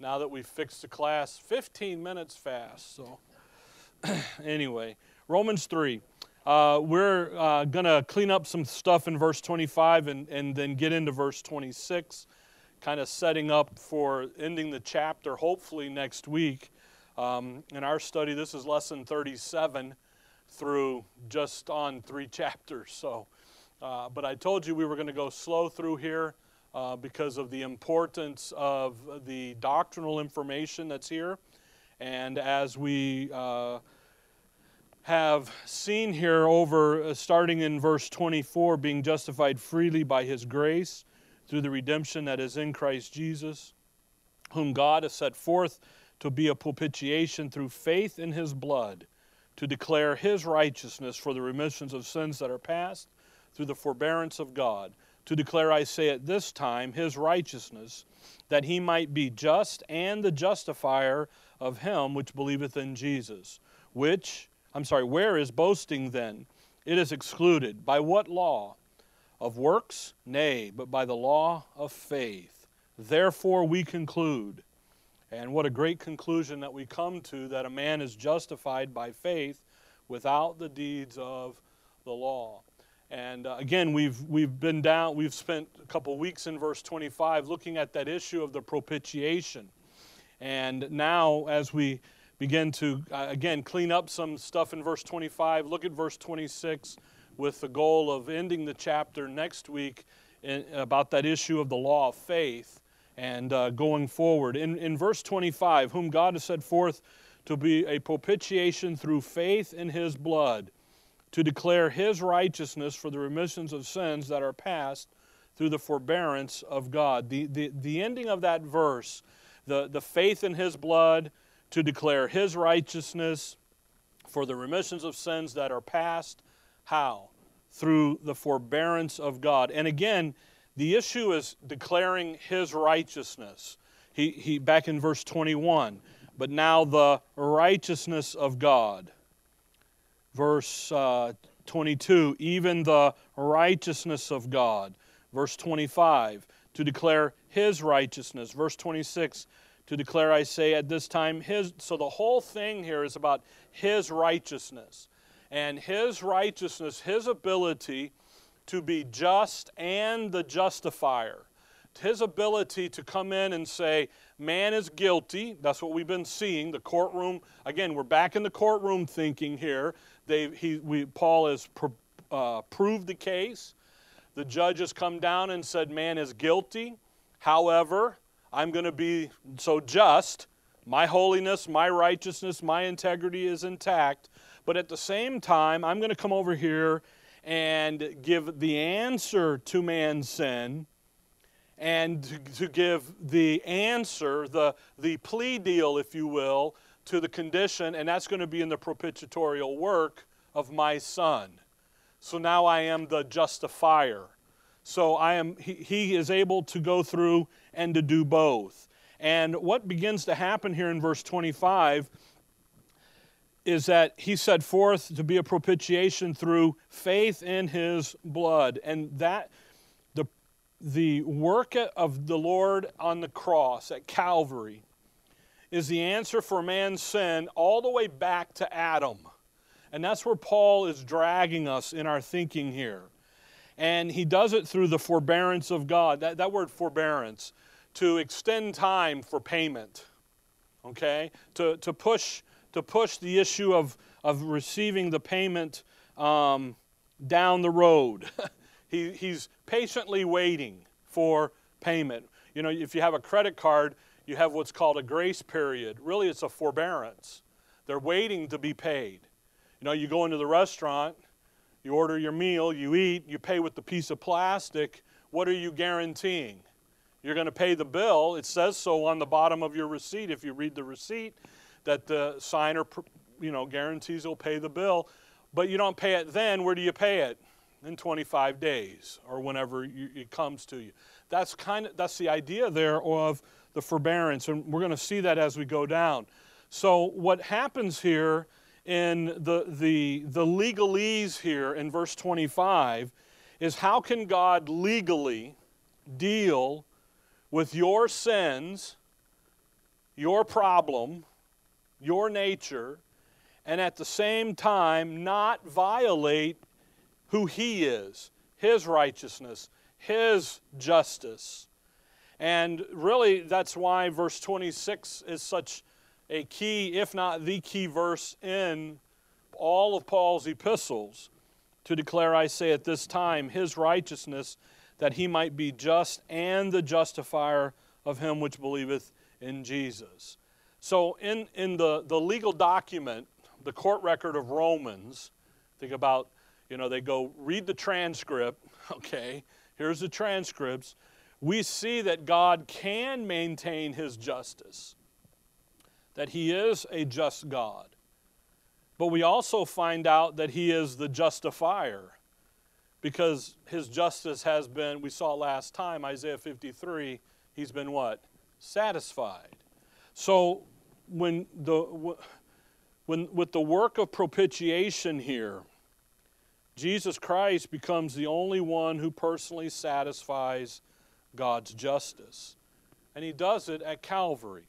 now that we've fixed the class 15 minutes fast. So, anyway, Romans 3. Uh, we're uh, going to clean up some stuff in verse 25 and, and then get into verse 26, kind of setting up for ending the chapter hopefully next week. Um, in our study, this is lesson 37 through just on three chapters. So, uh, but I told you we were going to go slow through here uh, because of the importance of the doctrinal information that's here. And as we uh, have seen here over, uh, starting in verse 24, being justified freely by his grace through the redemption that is in Christ Jesus, whom God has set forth to be a propitiation through faith in his blood, to declare his righteousness for the remissions of sins that are past through the forbearance of God to declare, I say at this time, his righteousness, that he might be just and the justifier of him which believeth in Jesus. Which, I'm sorry, where is boasting then? It is excluded. By what law? Of works? Nay, but by the law of faith. Therefore we conclude, and what a great conclusion that we come to, that a man is justified by faith without the deeds of the law. And uh, again, we've, we've been down, we've spent a couple weeks in verse 25 looking at that issue of the propitiation. And now, as we begin to, uh, again, clean up some stuff in verse 25, look at verse 26 with the goal of ending the chapter next week in, about that issue of the law of faith and uh, going forward. In, in verse 25, whom God has set forth to be a propitiation through faith in his blood to declare his righteousness for the remissions of sins that are past through the forbearance of God. The, the, the ending of that verse, the, the faith in his blood, to declare his righteousness for the remissions of sins that are past. How? Through the forbearance of God. And again, the issue is declaring his righteousness. He, he back in verse 21, but now the righteousness of God verse uh, 22, even the righteousness of God. Verse 25, to declare his righteousness. Verse 26, to declare, I say, at this time, his. So the whole thing here is about his righteousness. And his righteousness, his ability to be just and the justifier. His ability to come in and say, man is guilty. That's what we've been seeing. The courtroom, again, we're back in the courtroom thinking here. They, he, we, Paul has pr- uh, proved the case. The judge has come down and said, Man is guilty. However, I'm going to be so just. My holiness, my righteousness, my integrity is intact. But at the same time, I'm going to come over here and give the answer to man's sin and to, to give the answer, the, the plea deal, if you will, to the condition, and that's going to be in the propitiatorial work of my son. So now I am the justifier. So I am he, he is able to go through and to do both. And what begins to happen here in verse 25 is that he set forth to be a propitiation through faith in his blood. And that the the work of the Lord on the cross at Calvary is the answer for man's sin all the way back to Adam. And that's where Paul is dragging us in our thinking here. And he does it through the forbearance of God. That, that word forbearance, to extend time for payment, okay? To, to, push, to push the issue of, of receiving the payment um, down the road. he, he's patiently waiting for payment. You know, if you have a credit card, you have what's called a grace period. Really, it's a forbearance. They're waiting to be paid. You know, you go into the restaurant, you order your meal, you eat, you pay with the piece of plastic. What are you guaranteeing? You're going to pay the bill. It says so on the bottom of your receipt. If you read the receipt, that the signer, you know, guarantees he'll pay the bill. But you don't pay it then. Where do you pay it? In 25 days or whenever you, it comes to you. That's kind of that's the idea there of the forbearance, and we're going to see that as we go down. So, what happens here in the, the, the legalese here in verse 25 is how can God legally deal with your sins your problem, your nature, and at the same time not violate who He is, His righteousness, His justice. And really, that's why verse 26 is such a key, if not the key verse in all of Paul's epistles to declare, I say at this time, his righteousness, that he might be just and the justifier of him which believeth in Jesus. So, in, in the, the legal document, the court record of Romans, think about, you know, they go read the transcript, okay, here's the transcripts. We see that God can maintain his justice, that he is a just God. But we also find out that he is the justifier because his justice has been, we saw last time, Isaiah 53, he's been what? Satisfied. So when the when with the work of propitiation here, Jesus Christ becomes the only one who personally satisfies God's justice. And he does it at Calvary.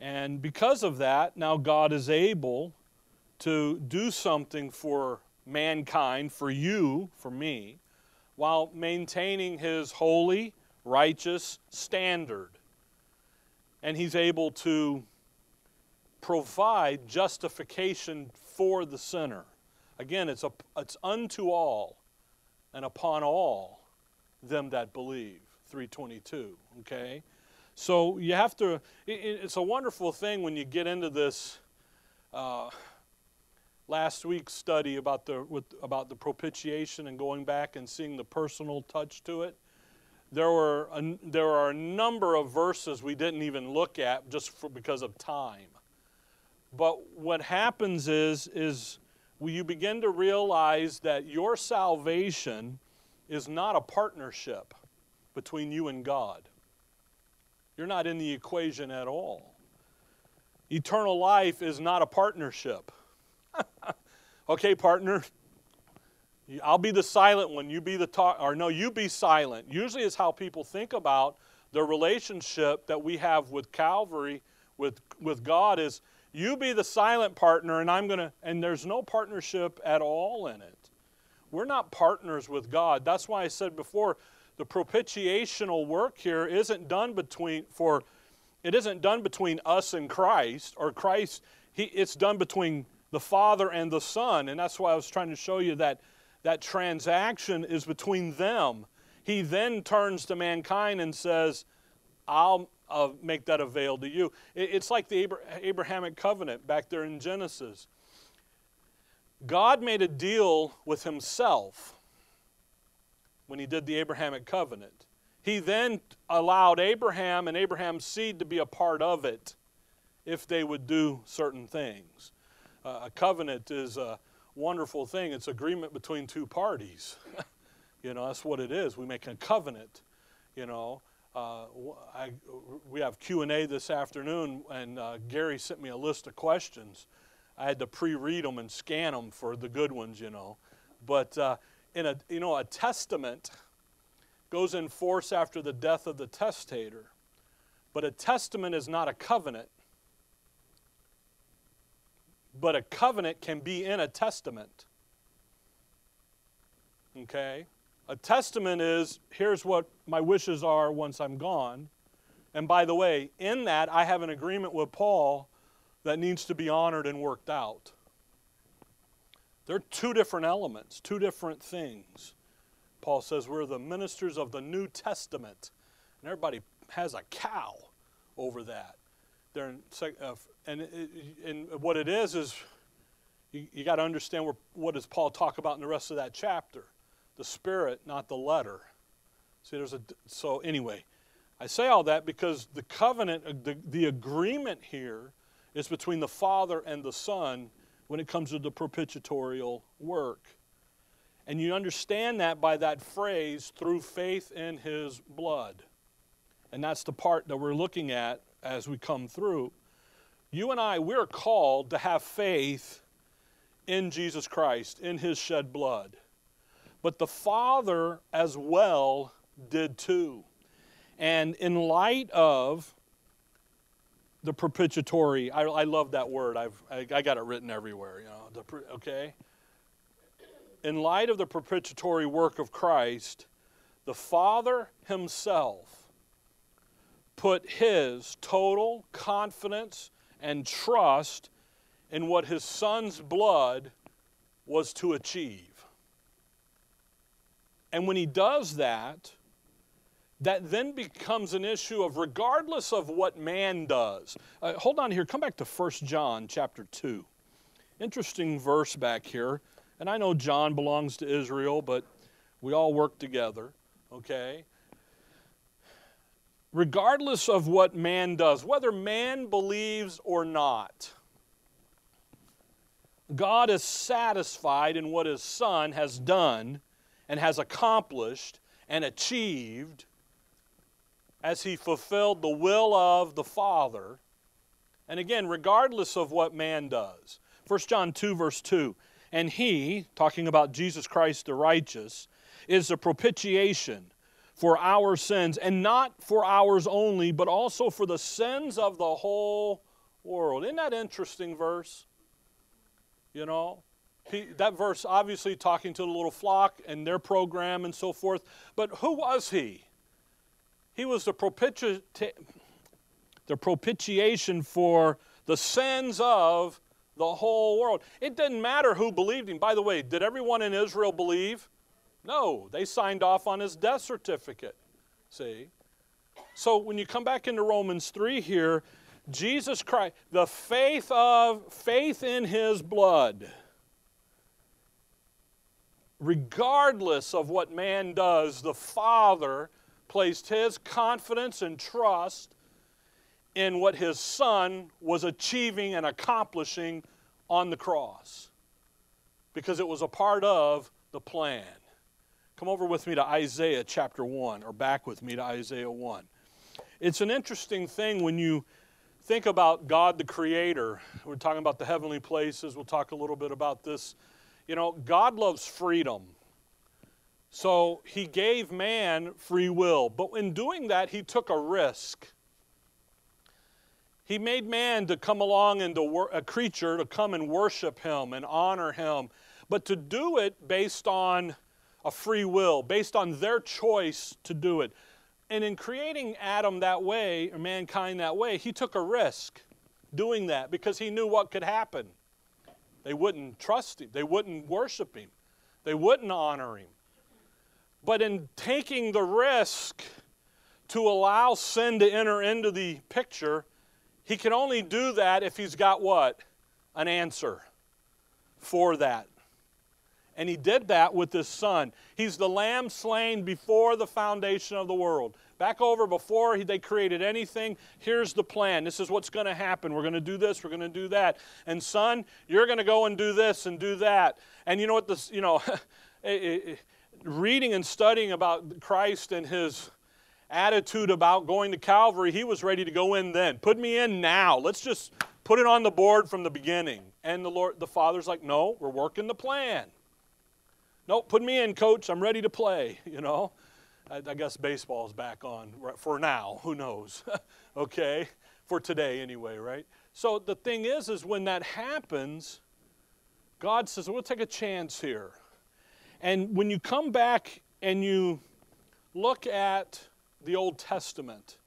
And because of that, now God is able to do something for mankind, for you, for me, while maintaining his holy, righteous standard. And he's able to provide justification for the sinner. Again, it's, a, it's unto all and upon all them that believe. 322, okay? So you have to, it, it's a wonderful thing when you get into this. Uh, last week's study about the, with, about the propitiation and going back and seeing the personal touch to it, there, were a, there are a number of verses we didn't even look at just for, because of time. But what happens is, is you begin to realize that your salvation is not a partnership between you and God. You're not in the equation at all. Eternal life is not a partnership. okay, partner, I'll be the silent one, you be the talk, or no, you be silent. Usually is how people think about the relationship that we have with Calvary, with, with God, is you be the silent partner, and I'm going to, and there's no partnership at all in it. We're not partners with God. That's why I said before, the propitiational work here isn't done between, for, it isn't done between us and Christ, or Christ, he, it's done between the Father and the Son. And that's why I was trying to show you that that transaction is between them. He then turns to mankind and says, I'll uh, make that avail to you. it's like the Abrahamic covenant back there in Genesis. God made a deal with himself when he did the Abrahamic covenant. He then allowed Abraham and Abraham's seed to be a part of it if they would do certain things uh, a covenant is a wonderful thing. It's agreement between two parties. you know, that's what it is. We make a covenant. You know, uh, I, we have Q and A this afternoon, and uh, Gary sent me a list of questions. I had to pre-read them and scan them for the good ones. You know, but uh, in a you know a testament goes in force after the death of the testator, but a testament is not a covenant but a covenant can be in a testament. Okay? A testament is here's what my wishes are once I'm gone. And by the way, in that, I have an agreement with Paul that needs to be honored and worked out. There are two different elements, two different things. Paul says we're the ministers of the New Testament. And everybody has a cow over that. They're in, uh, and, and what it is is you, you got to understand where, what does Paul talk about in the rest of that chapter? The spirit, not the letter. See, there's a so anyway. I say all that because the covenant, uh, the, the agreement here is between the Father and the Son when it comes to the propitiatorial work. And you understand that by that phrase, through faith in his blood. And that's the part that we're looking at as we come through. You and I, we're called to have faith in Jesus Christ, in his shed blood. But the Father as well did too. And in light of the propitiatory. I, I love that word. I've I, I got it written everywhere. You know, the, okay. In light of the propitiatory work of Christ, the Father Himself put His total confidence and trust in what His Son's blood was to achieve. And when He does that, that then becomes an issue of regardless of what man does. Uh, hold on here, come back to 1 John chapter 2. Interesting verse back here. And I know John belongs to Israel, but we all work together, okay? Regardless of what man does, whether man believes or not, God is satisfied in what his Son has done and has accomplished and achieved as he fulfilled the will of the Father. And again, regardless of what man does. 1 John 2, verse 2. And he, talking about Jesus Christ the righteous, is the propitiation for our sins, and not for ours only, but also for the sins of the whole world. Isn't that interesting verse? You know, he, that verse obviously talking to the little flock and their program and so forth. But who was he? He was the, propiti- the propitiation for the sins of the whole world. It didn't matter who believed him. By the way, did everyone in Israel believe? No, they signed off on his death certificate. See? So when you come back into Romans 3 here, Jesus Christ, the faith of faith in his blood, regardless of what man does, the Father placed his confidence and trust in what his son was achieving and accomplishing on the cross because it was a part of the plan. Come over with me to Isaiah chapter 1, or back with me to Isaiah 1. It's an interesting thing when you think about God the Creator. We're talking about the heavenly places. We'll talk a little bit about this. You know, God loves freedom. So he gave man free will. But in doing that, he took a risk. He made man to come along and to wor- a creature to come and worship him and honor him, but to do it based on a free will, based on their choice to do it. And in creating Adam that way, or mankind that way, he took a risk doing that because he knew what could happen. They wouldn't trust him, they wouldn't worship him, they wouldn't honor him. But in taking the risk to allow sin to enter into the picture, he can only do that if he's got what? An answer for that. And he did that with his son. He's the lamb slain before the foundation of the world. Back over before they created anything, here's the plan. This is what's going to happen. We're going to do this, we're going to do that. And son, you're going to go and do this and do that. And you know what this, you know, reading and studying about Christ and his attitude about going to Calvary, he was ready to go in then. Put me in now. Let's just put it on the board from the beginning. And the Lord, the Father's like, no, we're working the plan. No, put me in, coach. I'm ready to play. You know, I, I guess baseball's back on for now. Who knows? okay, for today anyway, right? So the thing is, is when that happens, God says, we'll take a chance here. And when you come back and you look at the Old Testament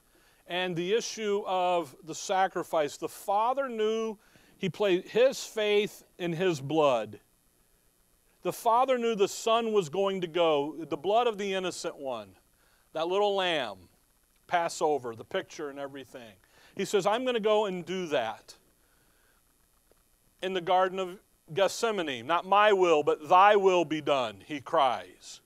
and the issue of the sacrifice, the Father knew he placed his faith in his blood. The Father knew the Son was going to go, the blood of the innocent one, that little lamb, Passover, the picture and everything. He says, I'm going to go and do that in the Garden of Gethsemane, not my will, but thy will be done, he cries.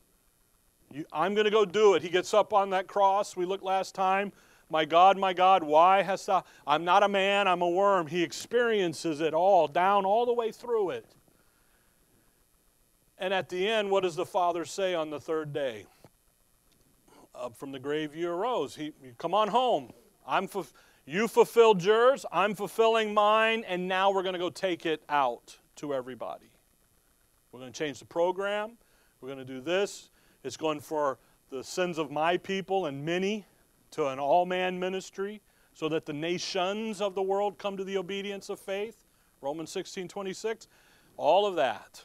I'm going to go do it. He gets up on that cross. We looked last time. My God, my God, why hast thou? I'm not a man, I'm a worm. He experiences it all, down all the way through it. And at the end, what does the Father say on the third day? Up from the grave you arose. He, come on home. I'm you fulfilled yours, I'm fulfilling mine, and now we're going to go take it out to everybody. We're going to change the program. We're going to do this. It's going for the sins of my people and many to an all man ministry so that the nations of the world come to the obedience of faith. Romans 16 26. All of that.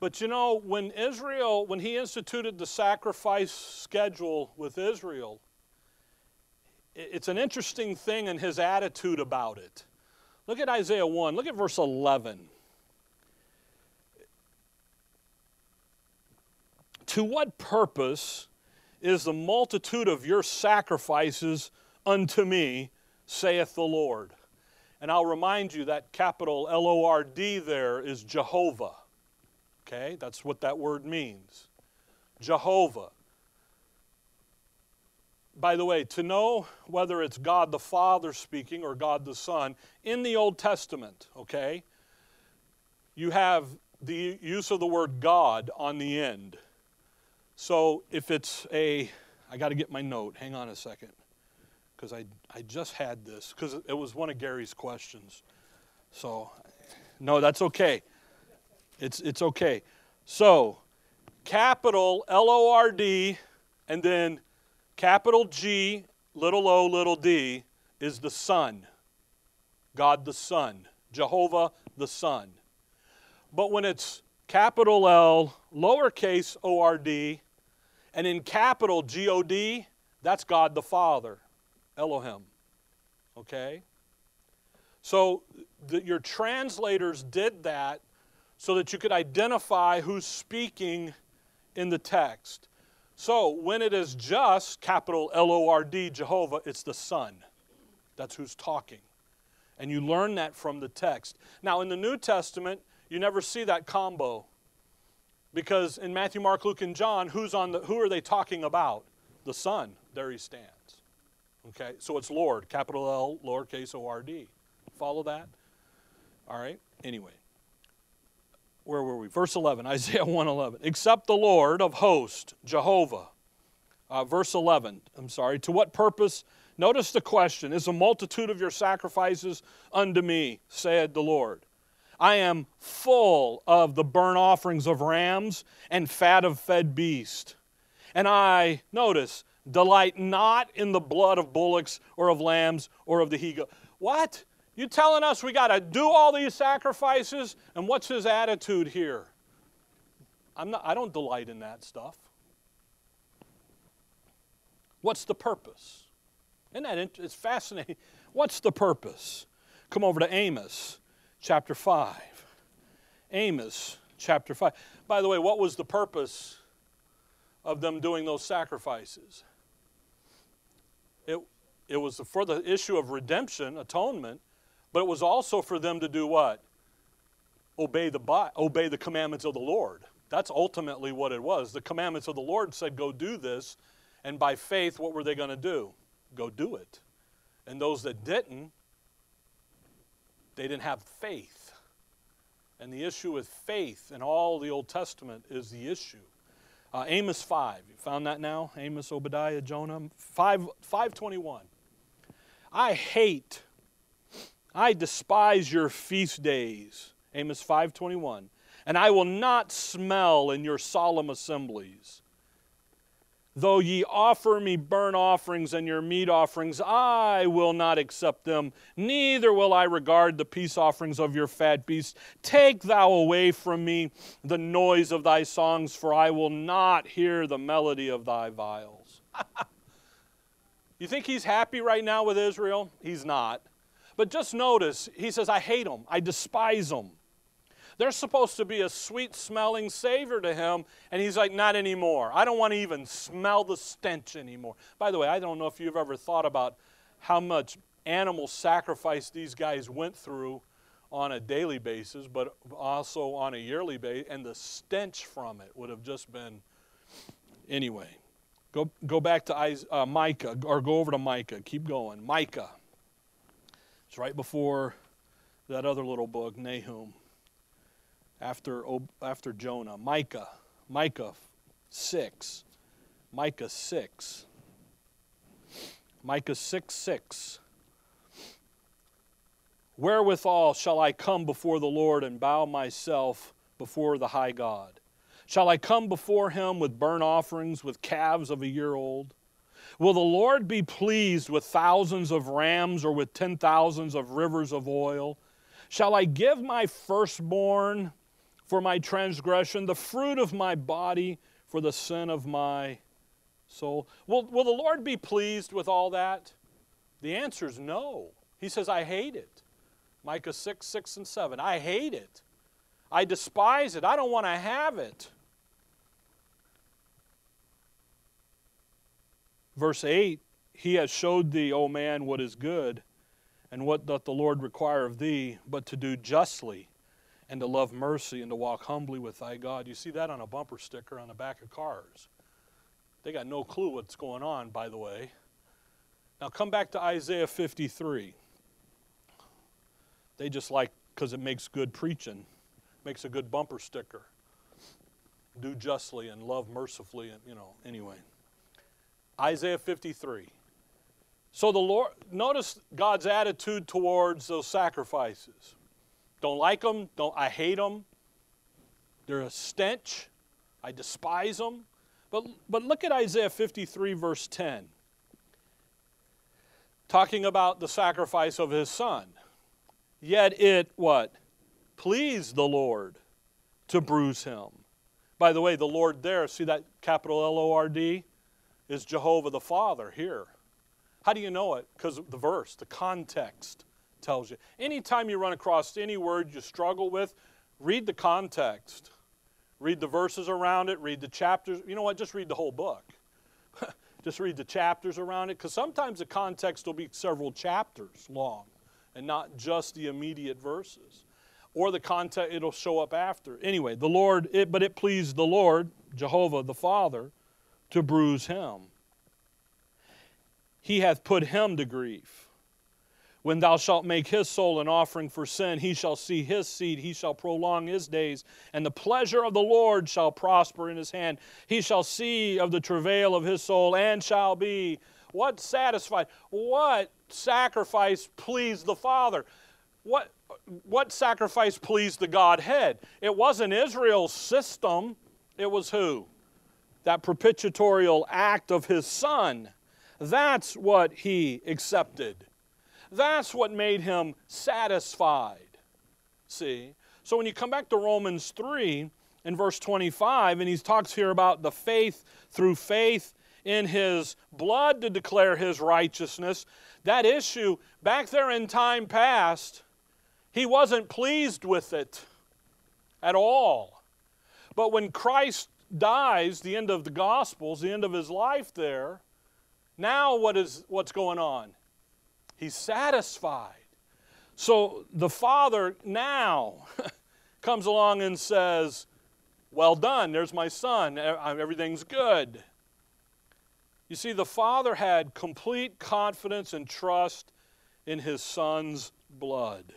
But you know, when Israel, when he instituted the sacrifice schedule with Israel, it's an interesting thing in his attitude about it. Look at Isaiah 1, look at verse 11. To what purpose is the multitude of your sacrifices unto me, saith the Lord? And I'll remind you that capital L O R D there is Jehovah. Okay, that's what that word means. Jehovah. By the way, to know whether it's God the Father speaking or God the Son, in the Old Testament, okay, you have the use of the word God on the end. So if it's a, I got to get my note, hang on a second, because I, I just had this, because it was one of Gary's questions. So, no, that's okay. It's, it's okay. So, capital L O R D, and then capital G, little o, little d, is the Son. God the Son. Jehovah the Son. But when it's capital L, lowercase o r d, and in capital G O D, that's God the Father, Elohim. Okay? So the, your translators did that so that you could identify who's speaking in the text. So when it is just capital L O R D, Jehovah, it's the Son. That's who's talking. And you learn that from the text. Now, in the New Testament, you never see that combo. Because in Matthew, Mark, Luke, and John, who's on the, who are they talking about? The Son. There he stands. Okay, so it's Lord, capital L, lowercase o r d. Follow that? All right, anyway. Where were we? Verse 11, Isaiah 111. Except the Lord of hosts, Jehovah. Uh, verse 11, I'm sorry. To what purpose? Notice the question Is a multitude of your sacrifices unto me, said the Lord? I am full of the burnt offerings of rams and fat of fed beast. And I, notice, delight not in the blood of bullocks or of lambs or of the he goat. What? You telling us we got to do all these sacrifices? And what's his attitude here? I'm not, I don't delight in that stuff. What's the purpose? Isn't that it's fascinating? What's the purpose? Come over to Amos chapter 5. Amos chapter 5. By the way, what was the purpose of them doing those sacrifices? It, it was for the issue of redemption, atonement, but it was also for them to do what? Obey the, obey the commandments of the Lord. That's ultimately what it was. The commandments of the Lord said, go do this. And by faith, what were they going to do? Go do it. And those that didn't, they didn't have faith. And the issue with faith in all the Old Testament is the issue. Uh, Amos 5, you found that now? Amos, Obadiah, Jonah, 5, 521. I hate, I despise your feast days. Amos 521. And I will not smell in your solemn assemblies. Though ye offer me burnt offerings and your meat offerings, I will not accept them, neither will I regard the peace offerings of your fat beasts. Take thou away from me the noise of thy songs, for I will not hear the melody of thy viols. you think he's happy right now with Israel? He's not. But just notice, he says, I hate them, I despise them. They're supposed to be a sweet smelling savor to him, and he's like, not anymore. I don't want to even smell the stench anymore. By the way, I don't know if you've ever thought about how much animal sacrifice these guys went through on a daily basis, but also on a yearly basis, and the stench from it would have just been. Anyway, go, go back to uh, Micah, or go over to Micah. Keep going. Micah. It's right before that other little book, Nahum after, after Jonah. Micah, Micah 6. Micah 6. Micah 6 6. Wherewithal shall I come before the Lord and bow myself before the high God? Shall I come before him with burnt offerings, with calves of a year old? Will the Lord be pleased with thousands of rams or with ten thousands of rivers of oil? Shall I give my firstborn for my transgression, the fruit of my body for the sin of my soul? Will, will the Lord be pleased with all that? The answer is no. He says, I hate it. Micah 6, 6, and 7. I hate it. I despise it. I don't want to have it. Verse 8 He has showed thee, O man, what is good, and what doth the Lord require of thee, but to do justly, and to love mercy, and to walk humbly with thy God. You see that on a bumper sticker on the back of cars. They got no clue what's going on, by the way. Now come back to Isaiah 53. They just like, because it makes good preaching, makes a good bumper sticker. Do justly and love mercifully, and you know, anyway. Isaiah 53. So the Lord, notice God's attitude towards those sacrifices. Don't like them, don't, I hate them. They're a stench. I despise them. But, but look at Isaiah 53, verse 10, talking about the sacrifice of his son. Yet it, what? Pleased the Lord to bruise him. By the way, the Lord there, see that capital L O R D? Is Jehovah the Father here. How do you know it? Because the verse, the context tells you. Anytime you run across any word you struggle with, read the context. Read the verses around it, read the chapters. You know what? Just read the whole book. Just read the chapters around it, because sometimes the context will be several chapters long and not just the immediate verses. Or the context, it'll show up after. Anyway, the Lord, it, but it pleased the Lord, Jehovah the Father, to bruise him. He hath put him to grief. When thou shalt make his soul an offering for sin, he shall see his seed, he shall prolong his days, and the pleasure of the Lord shall prosper in his hand. He shall see of the travail of his soul, and shall be what satisfied? What sacrifice pleased the Father? What, what sacrifice pleased the Godhead? It wasn't Israel's system, it was who? That propitiatorial act of his son. That's what he accepted. That's what made him satisfied. See? So when you come back to Romans 3 in verse 25, and he talks here about the faith through faith in his blood to declare his righteousness, that issue back there in time past, he wasn't pleased with it at all. But when Christ dies, the end of the Gospels, the end of his life there, now what is what's going on? He's satisfied. So the Father now comes along and says, Well done, there's my son, uh, everything's good. You see, the Father had complete confidence and trust in his Son's blood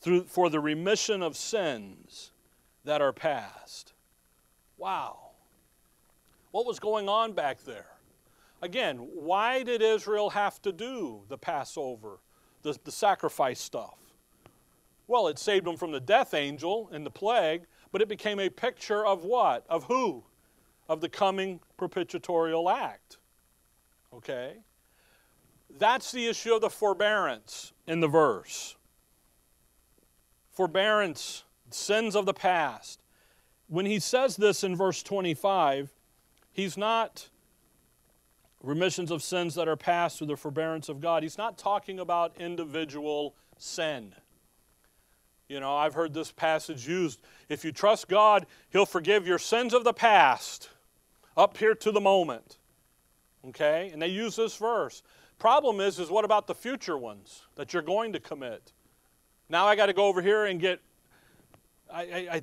through, for the remission of sins that are past. Wow. What was going on back there? Again, why did Israel have to do the Passover, the, the sacrifice stuff? Well, it saved them from the death angel and the plague, but it became a picture of what? Of who? Of the coming propitiatorial act. Okay? That's the issue of the forbearance in the verse. Forbearance, sins of the past when he says this in verse 25, he's not remissions of sins that are past through the forbearance of God. He's not talking about individual sin. You know, I've heard this passage used. If you trust God, He'll forgive your sins of the past up here to the moment. Okay? And they use this verse. Problem is, is what about the future ones that you're going to commit? Now I got to go over here and get. I, I, I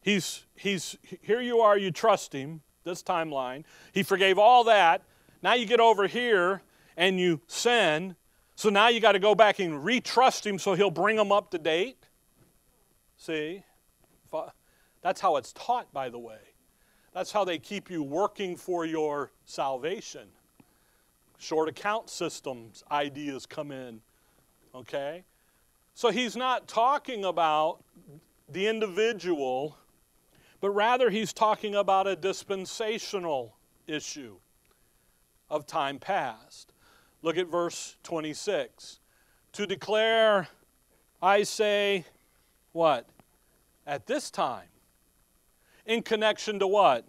He's, he's, here you are, you trust him, this timeline. He forgave all that. Now you get over here and you sin. So now you got to go back and retrust him so he'll bring them up to date. See? That's how it's taught, by the way. That's how they keep you working for your salvation. Short account systems ideas come in. Okay? So he's not talking about the individual but rather he's talking about a dispensational issue of time past. Look at verse 26. To declare, I say, what? At this time. In connection to what?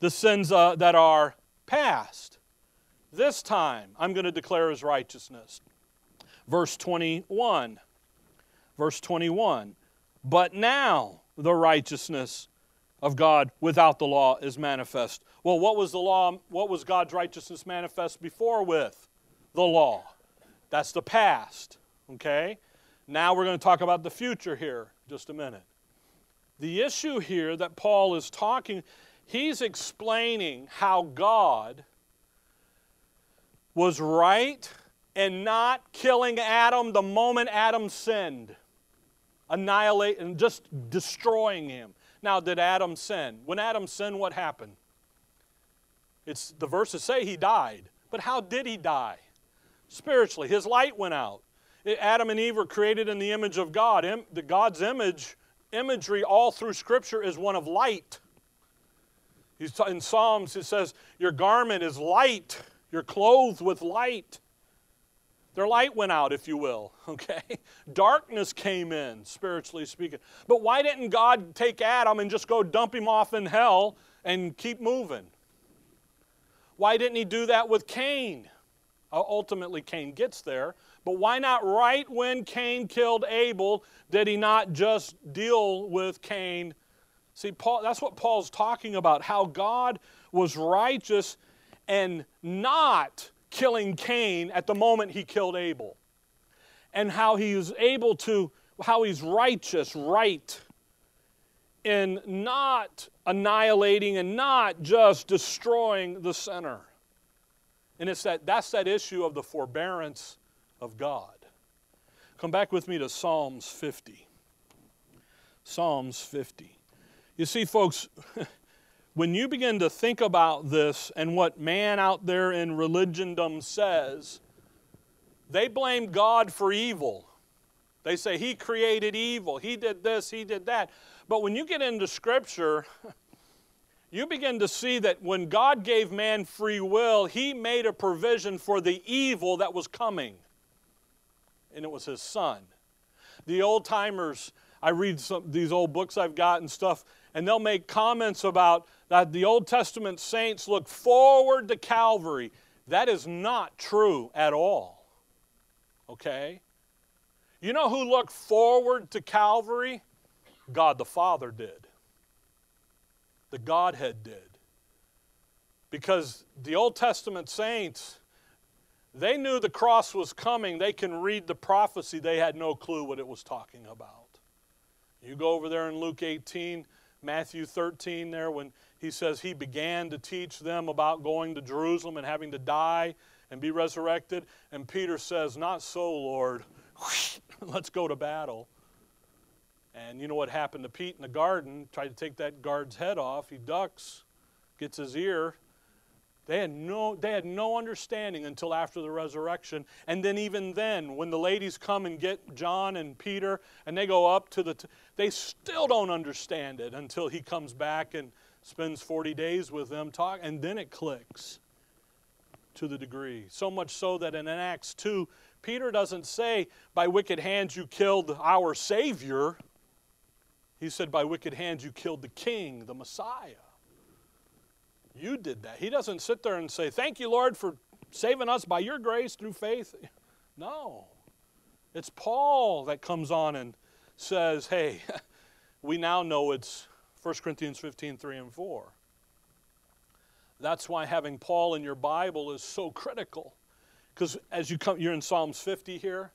The sins uh, that are past. This time, I'm going to declare his righteousness. Verse 21. Verse 21. But now the righteousness of God without the law is manifest. Well, what was the law? What was God's righteousness manifest before with? The law. That's the past. Okay? Now we're going to talk about the future here just a minute. The issue here that Paul is talking, he's explaining how God was right in not killing Adam the moment Adam sinned, annihilate and just destroying him. Now, did Adam sin? When Adam sinned, what happened? It's the verses say he died. But how did he die? Spiritually, his light went out. Adam and Eve were created in the image of God. The God's image imagery all through Scripture is one of light. In Psalms, it says, Your garment is light, you're clothed with light. Their light went out, if you will, okay? Darkness came in, spiritually speaking. But why didn't God take Adam and just go dump him off in hell and keep moving? Why didn't he do that with Cain? Uh, ultimately, Cain gets there. But why not right when Cain killed Abel, did he not just deal with Cain? See, Paul, that's what Paul's talking about, how God was righteous and not killing Cain at the moment he killed Abel. And how he was able to, how he's righteous, right, in not annihilating and not just destroying the sinner. And it's that that's that issue of the forbearance of God. Come back with me to Psalms 50. Psalms 50. You see, folks, when you begin to think about this and what man out there in religiondom says, they blame God for evil. They say he created evil, he did this, he did that. But when you get into Scripture, you begin to see that when God gave man free will, he made a provision for the evil that was coming, and it was his son. The old timers, I read some, these old books I've got and stuff, and they'll make comments about that the Old Testament saints look forward to Calvary. That is not true at all. Okay? You know who looked forward to Calvary? God the Father did. The Godhead did. Because the Old Testament saints, they knew the cross was coming. They can read the prophecy. They had no clue what it was talking about. You go over there in Luke 18, Matthew 13, there, when he says he began to teach them about going to Jerusalem and having to die and be resurrected. And Peter says, Not so, Lord. Let's go to battle. And you know what happened to Pete in the garden? Tried to take that guard's head off. He ducks, gets his ear. They had, no, they had no understanding until after the resurrection. And then, even then, when the ladies come and get John and Peter and they go up to the, t- they still don't understand it until he comes back and spends 40 days with them, talk, and then it clicks to the degree. So much so that in Acts 2, Peter doesn't say, By wicked hands you killed our Savior. He said, By wicked hands you killed the King, the Messiah. You did that. He doesn't sit there and say, Thank you, Lord, for saving us by your grace through faith. No. It's Paul that comes on and says, Hey, we now know it's 1 Corinthians 15, 3 and 4. That's why having Paul in your Bible is so critical. Because as you come, you're in Psalms 50 here.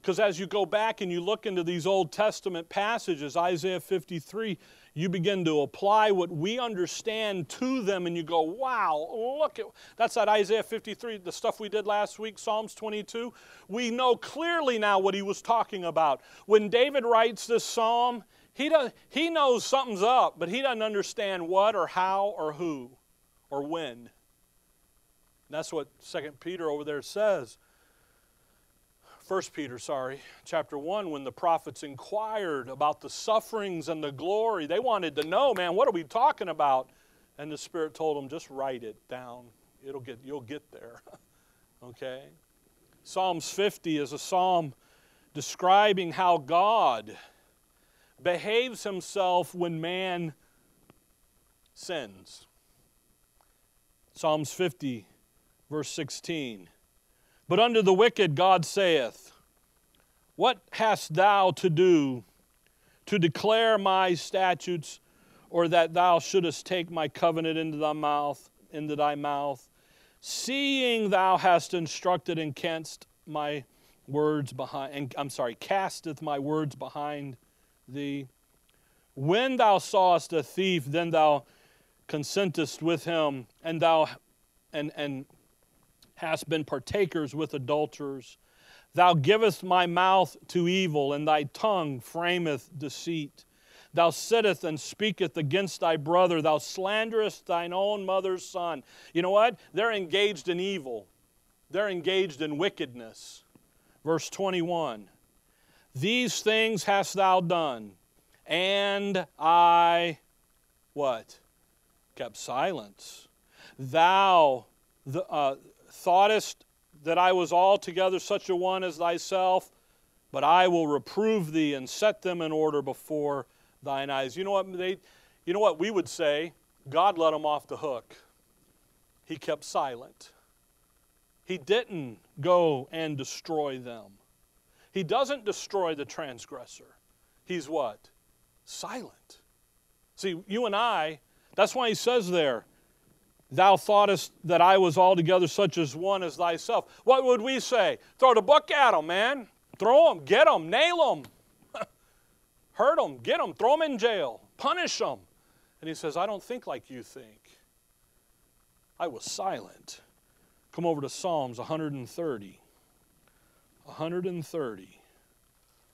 Because as you go back and you look into these Old Testament passages, Isaiah 53, you begin to apply what we understand to them and you go, wow, look at that's that Isaiah 53, the stuff we did last week, Psalms 22. We know clearly now what he was talking about. When David writes this psalm, he, does, he knows something's up, but he doesn't understand what or how or who or when. That's what Second Peter over there says. First Peter, sorry, chapter 1, when the prophets inquired about the sufferings and the glory, they wanted to know, man, what are we talking about? And the Spirit told them, just write it down. It'll get, you'll get there. okay? Psalms 50 is a psalm describing how God behaves himself when man sins. Psalms 50, verse 16. But unto the wicked God saith, What hast thou to do to declare my statutes, or that thou shouldest take my covenant into thy mouth, into thy mouth, seeing thou hast instructed and canst my words behind and I'm sorry, casteth my words behind thee. When thou sawest a thief, then thou consentest with him, and thou and and hast been partakers with adulterers. Thou givest my mouth to evil, and thy tongue frameth deceit. Thou sittest and speakest against thy brother. Thou slanderest thine own mother's son. You know what? They're engaged in evil, they're engaged in wickedness. Verse 21 These things hast thou done, and I, what? Kept silence. Thou the, uh, thoughtest that I was altogether such a one as thyself, but I will reprove thee and set them in order before thine eyes. You know what they you know what we would say? God let them off the hook. He kept silent. He didn't go and destroy them. He doesn't destroy the transgressor. He's what? Silent. See, you and I, that's why he says there, Thou thoughtest that I was altogether such as one as thyself. What would we say? Throw the book at them, man. Throw them, get them, nail them, hurt them, get them, throw them in jail, punish them. And he says, I don't think like you think. I was silent. Come over to Psalms 130. 130.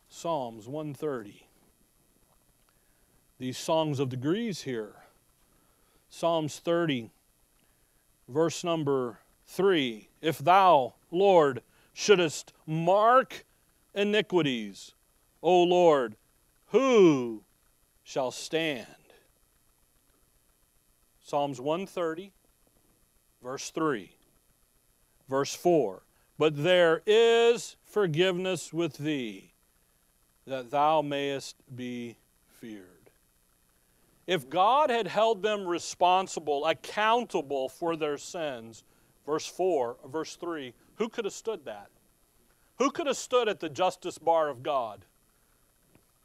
Psalms 130. These songs of degrees here. Psalms 30 verse number three If thou, Lord, shouldest mark iniquities, O Lord, who shall stand? Psalms 130, verse 3. Verse 4 But there is forgiveness with thee, that thou mayest be feared. If God had held them responsible, accountable for their sins, verse 4, verse 3, who could have stood that? Who could have stood at the justice bar of God?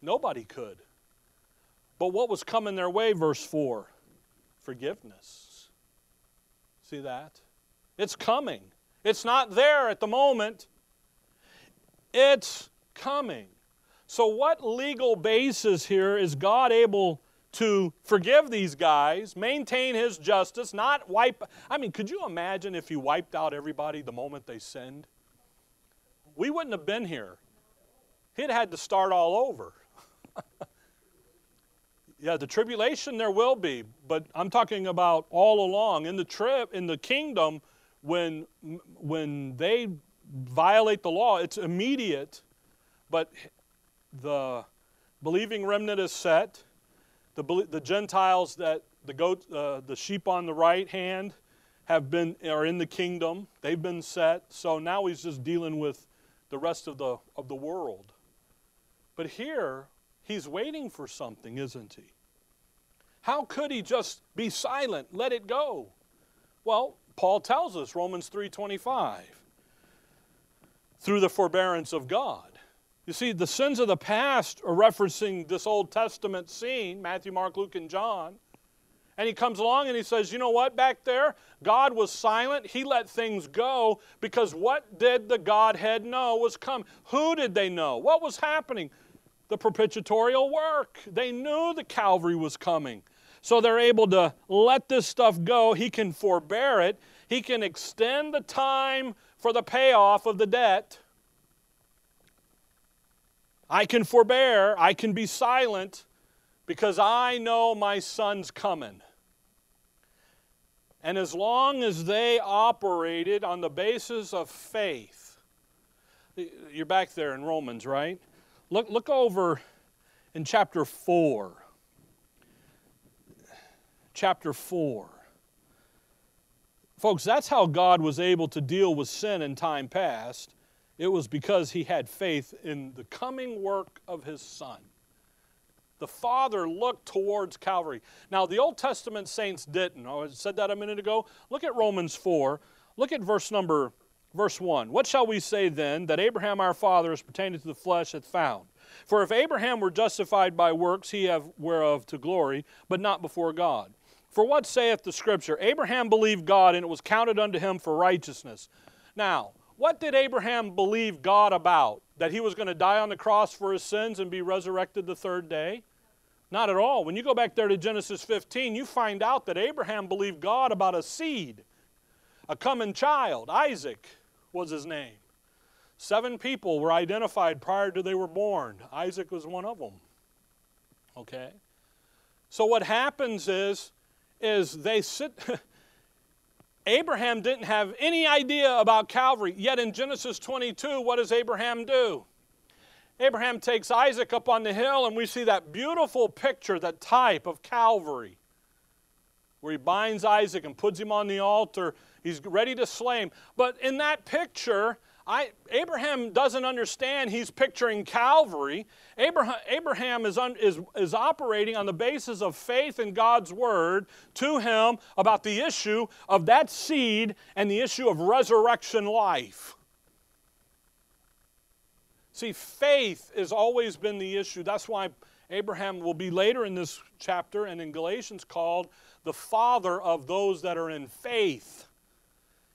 Nobody could. But what was coming their way, verse 4? Forgiveness. See that? It's coming. It's not there at the moment, it's coming. So, what legal basis here is God able to forgive these guys, maintain his justice, not wipe. I mean, could you imagine if he wiped out everybody the moment they sinned? We wouldn't have been here. He'd had to start all over. yeah, the tribulation there will be, but I'm talking about all along in the trip in the kingdom when when they violate the law, it's immediate, but the believing remnant is set the, the Gentiles that the goat, uh, the sheep on the right hand, have been are in the kingdom. They've been set. So now he's just dealing with the rest of the of the world. But here he's waiting for something, isn't he? How could he just be silent, let it go? Well, Paul tells us Romans 3:25 through the forbearance of God. You see, the sins of the past are referencing this Old Testament scene Matthew, Mark, Luke, and John. And he comes along and he says, You know what, back there? God was silent. He let things go because what did the Godhead know was coming? Who did they know? What was happening? The propitiatorial work. They knew the Calvary was coming. So they're able to let this stuff go. He can forbear it, he can extend the time for the payoff of the debt. I can forbear, I can be silent because I know my son's coming. And as long as they operated on the basis of faith, you're back there in Romans, right? Look, look over in chapter 4. chapter 4. Folks, that's how God was able to deal with sin in time past. It was because he had faith in the coming work of his Son. The Father looked towards Calvary. Now, the Old Testament saints didn't. Oh, I said that a minute ago. Look at Romans 4. Look at verse number verse 1. What shall we say then that Abraham our father as pertaining to the flesh hath found? For if Abraham were justified by works, he have whereof to glory, but not before God. For what saith the scripture? Abraham believed God, and it was counted unto him for righteousness. Now, what did Abraham believe God about? That he was going to die on the cross for his sins and be resurrected the third day? Not at all. When you go back there to Genesis 15, you find out that Abraham believed God about a seed, a coming child. Isaac was his name. Seven people were identified prior to they were born. Isaac was one of them. Okay? So what happens is is they sit Abraham didn't have any idea about Calvary. Yet in Genesis 22, what does Abraham do? Abraham takes Isaac up on the hill, and we see that beautiful picture, that type of Calvary, where he binds Isaac and puts him on the altar. He's ready to slay him. But in that picture, I, Abraham doesn't understand he's picturing Calvary. Abraham, Abraham is, un, is, is operating on the basis of faith in God's word to him about the issue of that seed and the issue of resurrection life. See, faith has always been the issue. That's why Abraham will be later in this chapter and in Galatians called the father of those that are in faith.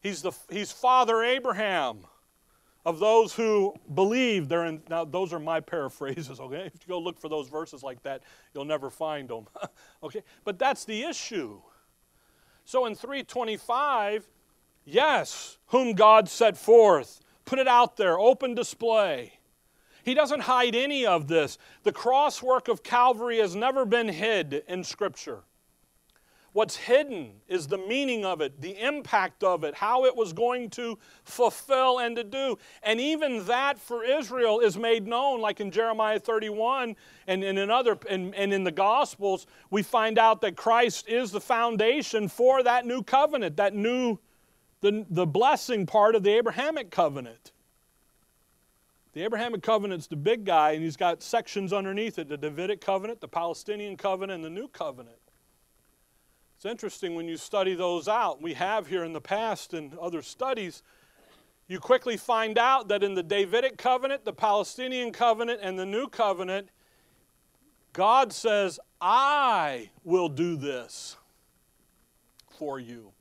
He's, the, he's Father Abraham of those who believe they're in now those are my paraphrases okay? If you go look for those verses like that you'll never find them okay? But that's the issue. So in 325 yes whom god set forth put it out there open display. He doesn't hide any of this. The cross work of calvary has never been hid in scripture What's hidden is the meaning of it, the impact of it, how it was going to fulfill and to do. And even that for Israel is made known, like in Jeremiah 31 and, and in other and, and in the Gospels, we find out that Christ is the foundation for that new covenant, that new the, the blessing part of the Abrahamic covenant. The Abrahamic covenant's the big guy, and he's got sections underneath it the Davidic covenant, the Palestinian covenant, and the new covenant. It's interesting when you study those out. We have here in the past and other studies, you quickly find out that in the Davidic covenant, the Palestinian covenant, and the new covenant, God says, I will do this for you.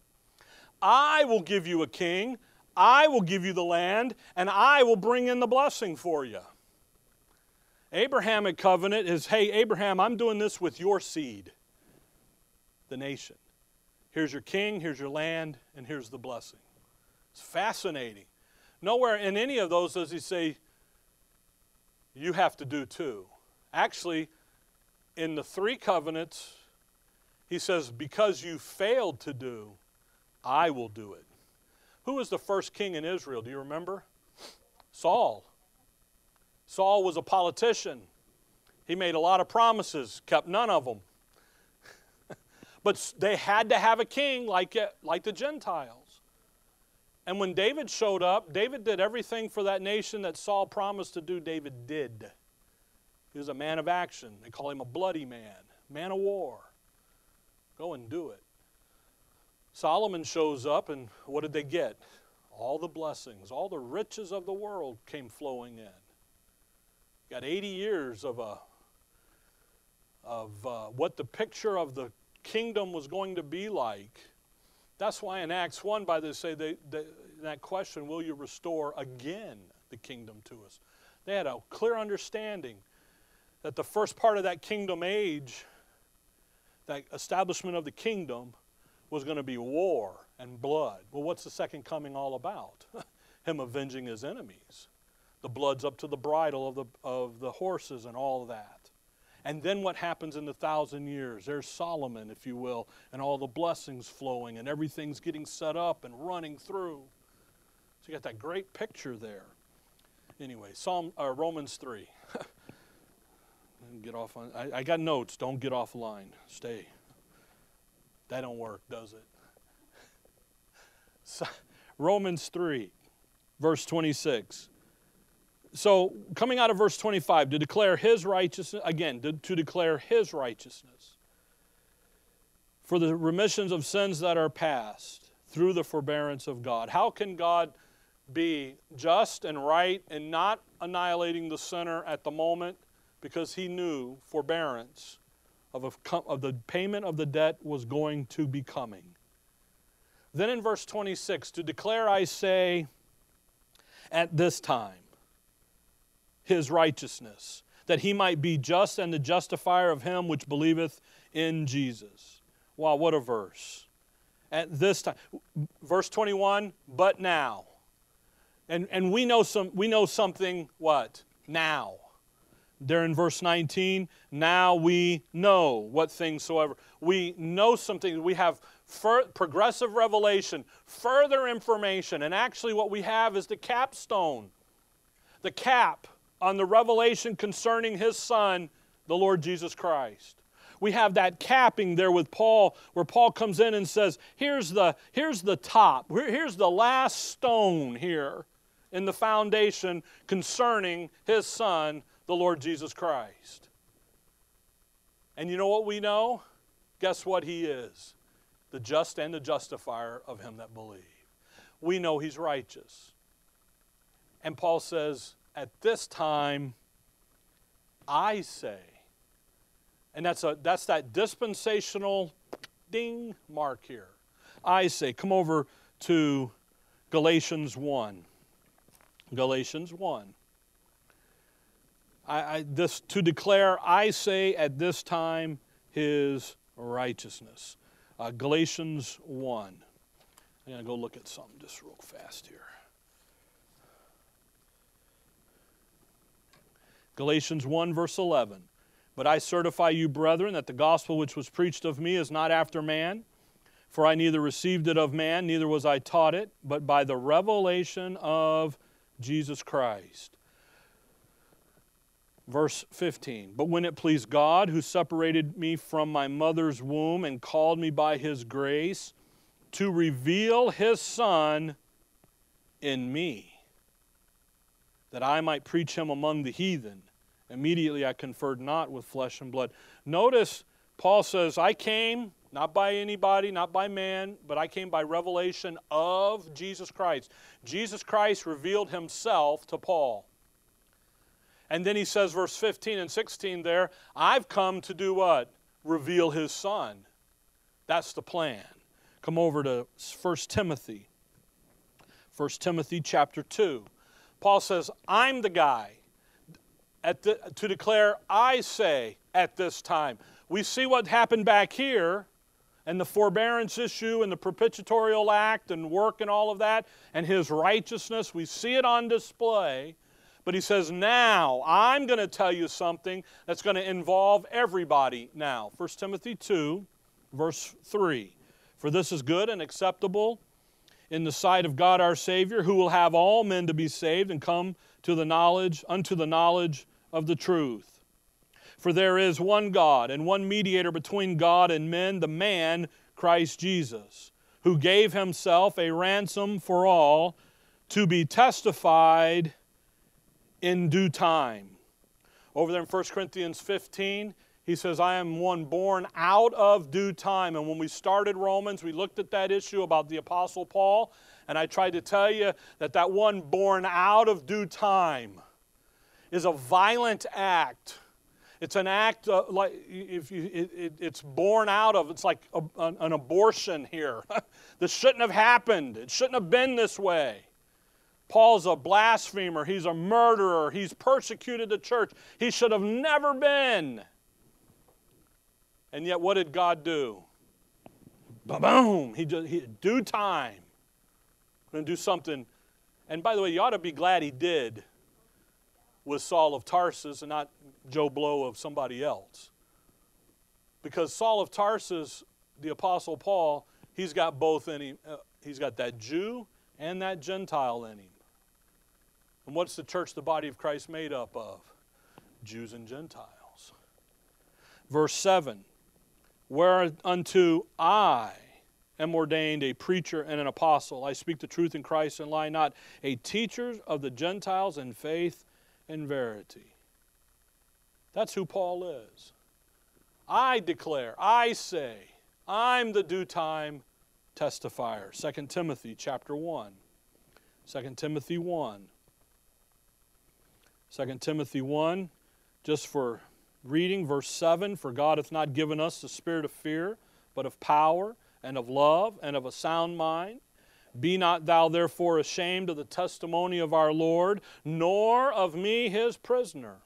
I will give you a king, I will give you the land, and I will bring in the blessing for you. Abrahamic covenant is hey, Abraham, I'm doing this with your seed the nation. Here's your king, here's your land, and here's the blessing. It's fascinating. Nowhere in any of those does he say, you have to do too. Actually, in the three covenants, he says, because you failed to do, I will do it. Who was the first king in Israel? Do you remember? Saul. Saul was a politician. He made a lot of promises, kept none of them. But they had to have a king like, like the Gentiles. And when David showed up, David did everything for that nation that Saul promised to do, David did. He was a man of action. They call him a bloody man, man of war. Go and do it. Solomon shows up, and what did they get? All the blessings, all the riches of the world came flowing in. Got 80 years of a of uh, what the picture of the kingdom was going to be like. That's why in Acts 1, by this, say they, they, that question, will you restore again the kingdom to us? They had a clear understanding that the first part of that kingdom age, that establishment of the kingdom, was going to be war and blood. Well, what's the second coming all about? Him avenging his enemies. The blood's up to the bridle of the, of the horses and all of that. And then what happens in the thousand years? There's Solomon, if you will, and all the blessings flowing, and everything's getting set up and running through. So you got that great picture there. Anyway, Psalm uh, Romans three. get off on. I, I got notes. Don't get off line. Stay. That don't work, does it? So, Romans 3, verse 26. So, coming out of verse 25, to declare his righteousness, again, to, to declare his righteousness for the remissions of sins that are past through the forbearance of God. How can God be just and right and not annihilating the sinner at the moment because he knew forbearance of, a, of the payment of the debt was going to be coming? Then in verse 26, to declare, I say, at this time, his righteousness, that he might be just and the justifier of him which believeth in Jesus. Wow, what a verse. At this time, verse 21, but now. And, and we, know some, we know something, what? Now. There in verse 19, now we know what things soever. We know something. We have progressive revelation, further information. And actually, what we have is the capstone, the cap on the revelation concerning his son, the Lord Jesus Christ. We have that capping there with Paul, where Paul comes in and says, Here's the, here's the top, here's the last stone here in the foundation concerning his son, the Lord Jesus Christ. And you know what we know? Guess what he is? The just and the justifier of him that believe. We know he's righteous. And Paul says, At this time, I say, and that's, a, that's that dispensational ding mark here. I say, come over to Galatians 1. Galatians 1. I, I, this, to declare, I say at this time, his righteousness. Uh, Galatians 1. I'm going to go look at something just real fast here. Galatians 1, verse 11. But I certify you, brethren, that the gospel which was preached of me is not after man. For I neither received it of man, neither was I taught it, but by the revelation of Jesus Christ. Verse 15 But when it pleased God, who separated me from my mother's womb and called me by his grace, to reveal his Son in me, that I might preach him among the heathen Immediately I conferred not with flesh and blood. Notice Paul says, I came not by anybody, not by man, but I came by revelation of Jesus Christ. Jesus Christ revealed himself to Paul. And then he says, verse 15 and 16 there, I've come to do what? Reveal his son. That's the plan. Come over to 1 Timothy. 1 Timothy chapter 2. Paul says, I'm the guy the, to declare, I say at this time. We see what happened back here and the forbearance issue and the propitiatorial act and work and all of that and his righteousness. We see it on display. But he says, now I'm going to tell you something that's going to involve everybody now. 1 Timothy 2, verse 3. For this is good and acceptable in the sight of God our Savior, who will have all men to be saved and come to the knowledge, unto the knowledge of the truth. For there is one God and one mediator between God and men, the man, Christ Jesus, who gave himself a ransom for all to be testified in due time. Over there in 1 Corinthians 15, he says, I am one born out of due time. And when we started Romans, we looked at that issue about the Apostle Paul, and I tried to tell you that that one born out of due time is a violent act. It's an act uh, like if you, it, it, it's born out of. It's like a, an, an abortion here. this shouldn't have happened. It shouldn't have been this way. Paul's a blasphemer. He's a murderer. He's persecuted the church. He should have never been. And yet, what did God do? Boom! He just he, due time. Going to do something. And by the way, you ought to be glad he did with Saul of Tarsus and not Joe Blow of somebody else. Because Saul of Tarsus, the Apostle Paul, he's got both in him. Uh, he's got that Jew and that Gentile in him. And what's the church, the body of Christ, made up of? Jews and Gentiles. Verse 7 whereunto I am ordained a preacher and an apostle. I speak the truth in Christ and lie not, a teacher of the Gentiles in faith and verity. That's who Paul is. I declare, I say, I'm the due time testifier. 2 Timothy chapter 1. 2 Timothy 1. 2 Timothy 1, just for reading, verse 7 For God hath not given us the spirit of fear, but of power and of love and of a sound mind. Be not thou therefore ashamed of the testimony of our Lord, nor of me his prisoner.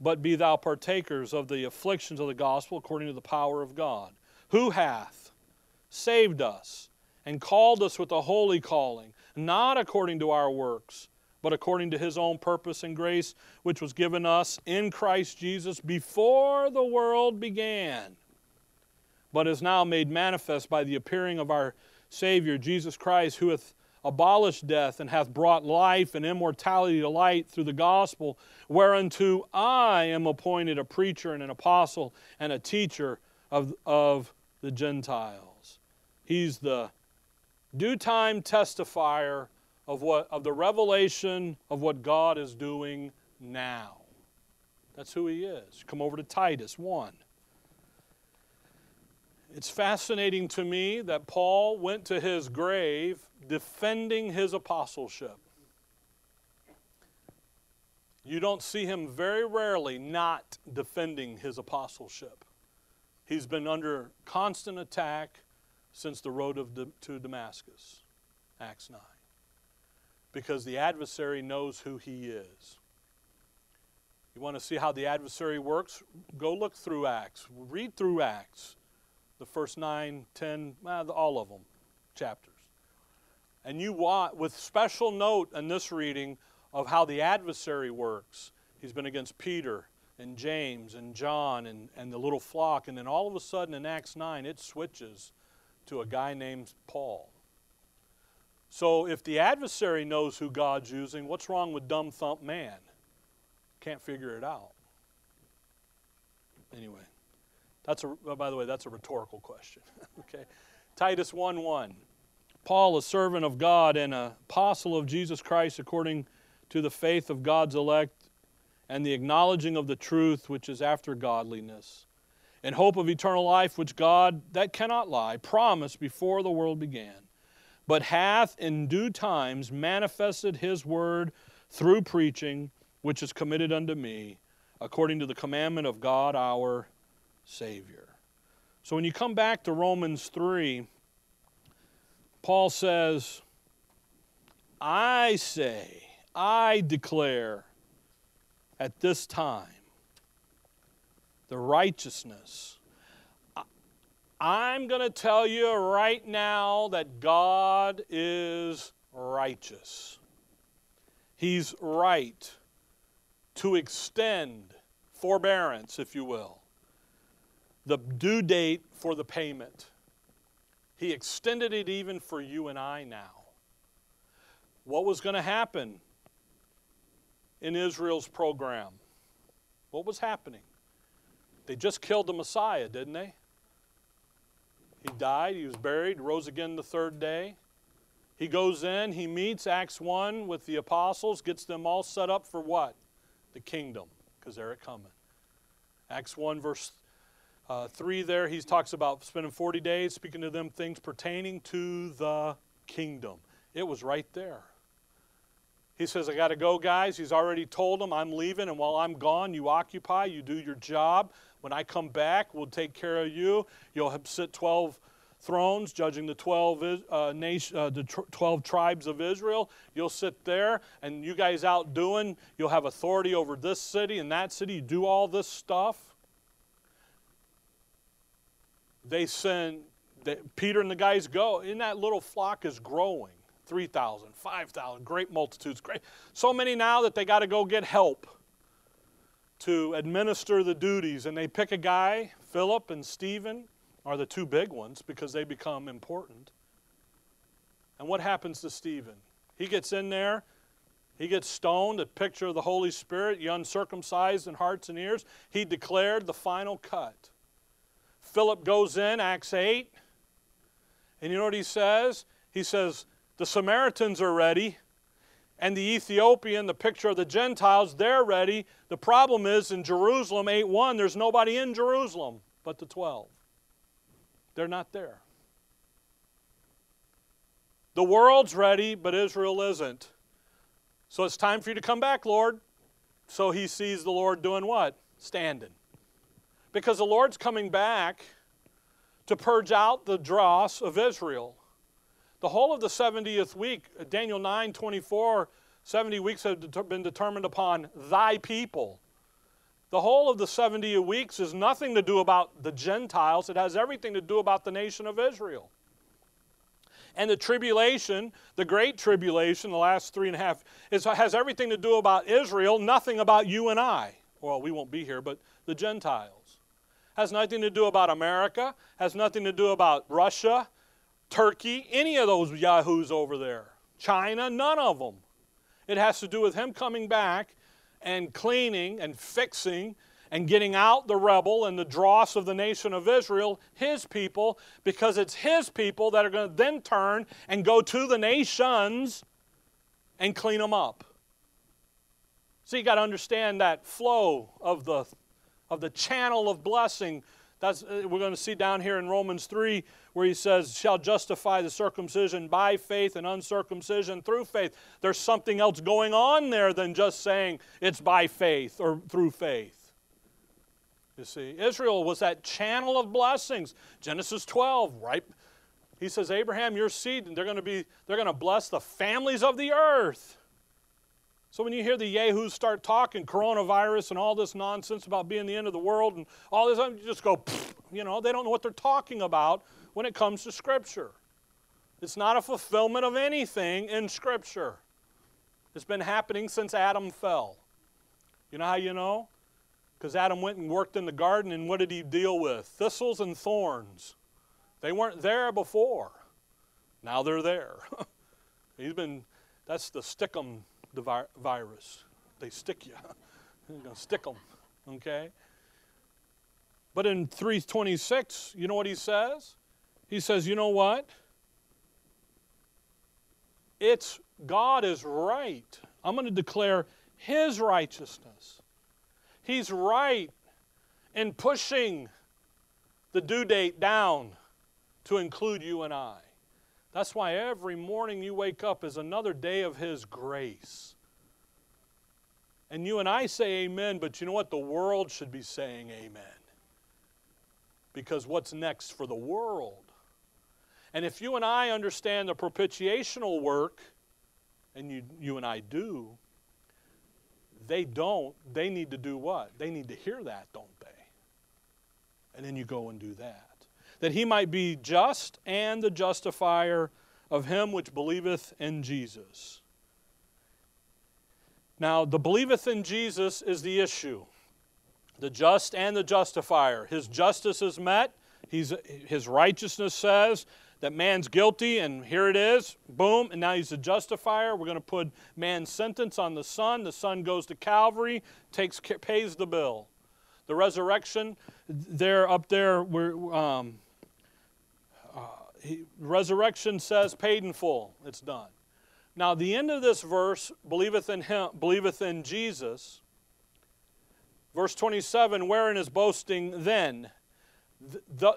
But be thou partakers of the afflictions of the gospel according to the power of God, who hath saved us and called us with a holy calling, not according to our works but according to his own purpose and grace, which was given us in Christ Jesus before the world began, but is now made manifest by the appearing of our Savior, Jesus Christ, who hath abolished death and hath brought life and immortality to light through the gospel, whereunto I am appointed a preacher and an apostle and a teacher of, of the Gentiles. He's the due time testifier of, what, of the revelation of what God is doing now. That's who he is. Come over to Titus 1. It's fascinating to me that Paul went to his grave defending his apostleship. You don't see him very rarely not defending his apostleship. He's been under constant attack since the road of, to Damascus, Acts 9 because the adversary knows who he is. You want to see how the adversary works? Go look through Acts. Read through Acts, the first nine, ten, all of them chapters. And you want, with special note in this reading of how the adversary works. He's been against Peter and James and John and, and the little flock. And then all of a sudden in Acts 9, it switches to a guy named Paul. So if the adversary knows who God's using, what's wrong with dumb thump man? Can't figure it out. Anyway, that's a oh, by the way, that's a rhetorical question. okay. Titus 1 1. Paul, a servant of God and an apostle of Jesus Christ according to the faith of God's elect and the acknowledging of the truth which is after godliness, in hope of eternal life which God, that cannot lie, promised before the world began but hath in due times manifested his word through preaching, which is committed unto me, according to the commandment of God our Savior. So when you come back to Romans 3, Paul says, I say, I declare at this time the righteousness I'm going to tell you right now that God is righteous. He's right to extend forbearance, if you will, the due date for the payment. He extended it even for you and I now. What was going to happen in Israel's program? What was happening? They just killed the Messiah, didn't they? He died, he was buried, rose again the third day. He goes in, he meets Acts 1 with the apostles, gets them all set up for what? The kingdom, because they're coming. Acts 1, verse uh, 3 there, he talks about spending 40 days speaking to them things pertaining to the kingdom. It was right there. He says, I got to go, guys. He's already told them, I'm leaving, and while I'm gone, you occupy, you do your job. When I come back, we'll take care of you. You'll sit 12 thrones judging the 12, uh, nation, uh, the 12 tribes of Israel. You'll sit there, and you guys out doing, you'll have authority over this city and that city. You do all this stuff. They send, they, Peter and the guys go, and that little flock is growing 3,000, 5,000, great multitudes. Great. So many now that they got to go get help to administer the duties. And they pick a guy, Philip and Stephen are the two big ones because they become important. And what happens to Stephen? He gets in there, he gets stoned, a picture of the Holy Spirit, you uncircumcised in hearts and ears. He declared the final cut. Philip goes in, Acts 8, and you know what he says? He says, The Samaritans are ready, and the Ethiopian, the picture of the Gentiles, they're ready. The problem is in Jerusalem 8 1, there's nobody in Jerusalem but the 12. They're not there. The world's ready, but Israel isn't. So it's time for you to come back, Lord. So he sees the Lord doing what? Standing. Because the Lord's coming back to purge out the dross of Israel. The whole of the 70th week, uh, Daniel 9 24, 70 weeks have been determined upon thy people. The whole of the 70 weeks is nothing to do about the Gentiles, it has everything to do about the nation of Israel. And the tribulation, the great tribulation, the last three and a half, is, has everything to do about Israel, nothing about you and I. Well, we won't be here, but the Gentiles. Has nothing to do about America, has nothing to do about Russia, Turkey, any of those yahoos over there. China, none of them. It has to do with him coming back and cleaning and fixing and getting out the rebel and the dross of the nation of Israel, his people, because it's his people that are going to then turn and go to the nations and clean them up. So you got to understand that flow of the, of the channel of blessing. That's, uh, we're going to see down here in Romans 3 where he says, shall justify the circumcision by faith and uncircumcision through faith. There's something else going on there than just saying it's by faith or through faith. You see, Israel was that channel of blessings. Genesis 12, right? He says, Abraham, your seed, and they're going to be, they're going to bless the families of the earth. So when you hear the yahoos start talking coronavirus and all this nonsense about being the end of the world and all this, you just go, you know, they don't know what they're talking about when it comes to Scripture. It's not a fulfillment of anything in Scripture. It's been happening since Adam fell. You know how you know? Because Adam went and worked in the garden, and what did he deal with? Thistles and thorns. They weren't there before. Now they're there. He's been, that's the stickum virus. They stick you. You're going to stick them, okay? But in 326, you know what he says? He says, you know what? It's God is right. I'm going to declare his righteousness. He's right in pushing the due date down to include you and I. That's why every morning you wake up is another day of His grace. And you and I say amen, but you know what? The world should be saying amen. Because what's next for the world? And if you and I understand the propitiational work, and you, you and I do, they don't, they need to do what? They need to hear that, don't they? And then you go and do that. That he might be just and the justifier of him which believeth in Jesus. Now, the believeth in Jesus is the issue. The just and the justifier. His justice is met. He's, his righteousness says, that man's guilty, and here it is, boom, and now he's the justifier. We're going to put man's sentence on the Son. The Son goes to Calvary, takes, pays the bill. The resurrection, there up there, where um, he, resurrection says paid in full. It's done. Now, the end of this verse, believeth in him, believeth in Jesus. Verse 27, wherein is boasting then? The, the,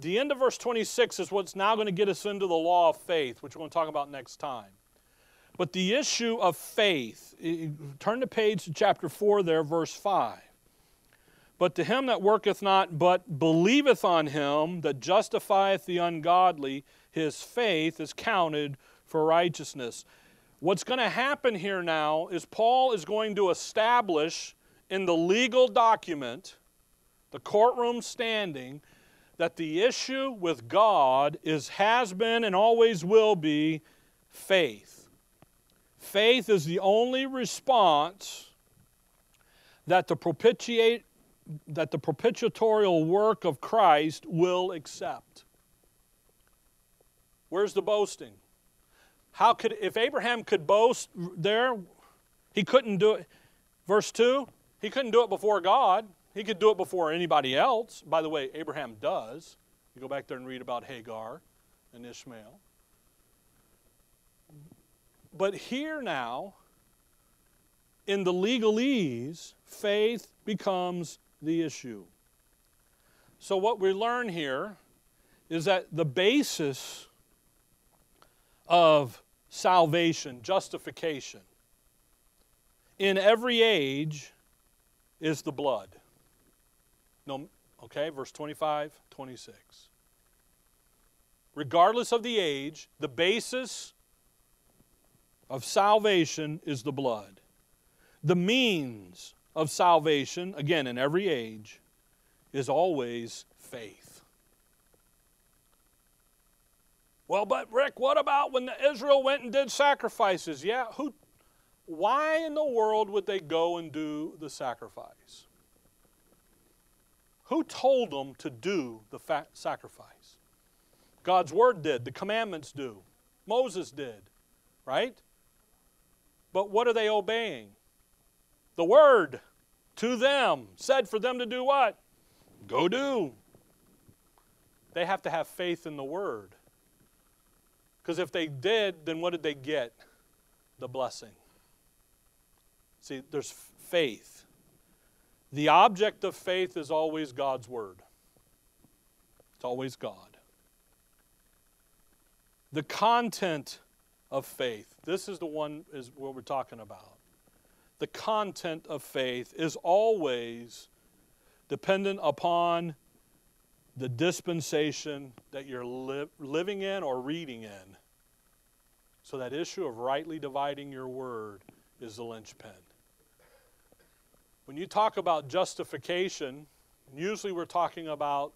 the end of verse 26 is what's now going to get us into the law of faith, which we're going to talk about next time. But the issue of faith, turn the page to chapter 4 there, verse 5. But to him that worketh not, but believeth on him that justifieth the ungodly, his faith is counted for righteousness. What's going to happen here now is Paul is going to establish in the legal document, the courtroom standing, that the issue with God is has been and always will be faith. Faith is the only response that the propitiate that the propitiatorial work of Christ will accept. Where's the boasting? How could if Abraham could boast there, he couldn't do it. Verse 2, he couldn't do it before God. He could do it before anybody else. By the way, Abraham does. You go back there and read about Hagar and Ishmael. But here now, in the legalese, faith becomes the issue. So, what we learn here is that the basis of salvation, justification, in every age is the blood. No, okay, verse 25, 26. Regardless of the age, the basis of salvation is the blood. The means of salvation, again, in every age, is always faith. Well, but Rick, what about when the Israel went and did sacrifices? Yeah, who why in the world would they go and do the sacrifice? Who told them to do the sacrifice? God's word did, the commandments do. Moses did, right? But what are they obeying? The word to them said for them to do what? Go do. They have to have faith in the word. Because if they did, then what did they get? The blessing. See, there's faith. The object of faith is always God's word. It's always God. The content of faith. This is the one is what we're talking about. The content of faith is always dependent upon the dispensation that you're li- living in or reading in. So that issue of rightly dividing your word is the linchpin. When you talk about justification, usually we're talking about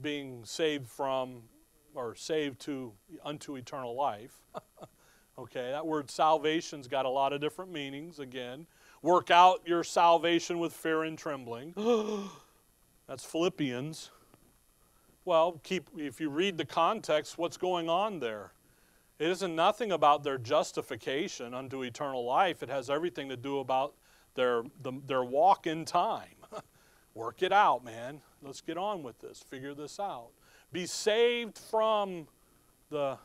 being saved from or saved to unto eternal life. okay, that word salvation's got a lot of different meanings again. Work out your salvation with fear and trembling. That's Philippians. Well, keep if you read the context, what's going on there? It isn't nothing about their justification unto eternal life. It has everything to do about their, the, their walk in time. Work it out, man. Let's get on with this. Figure this out. Be saved from the,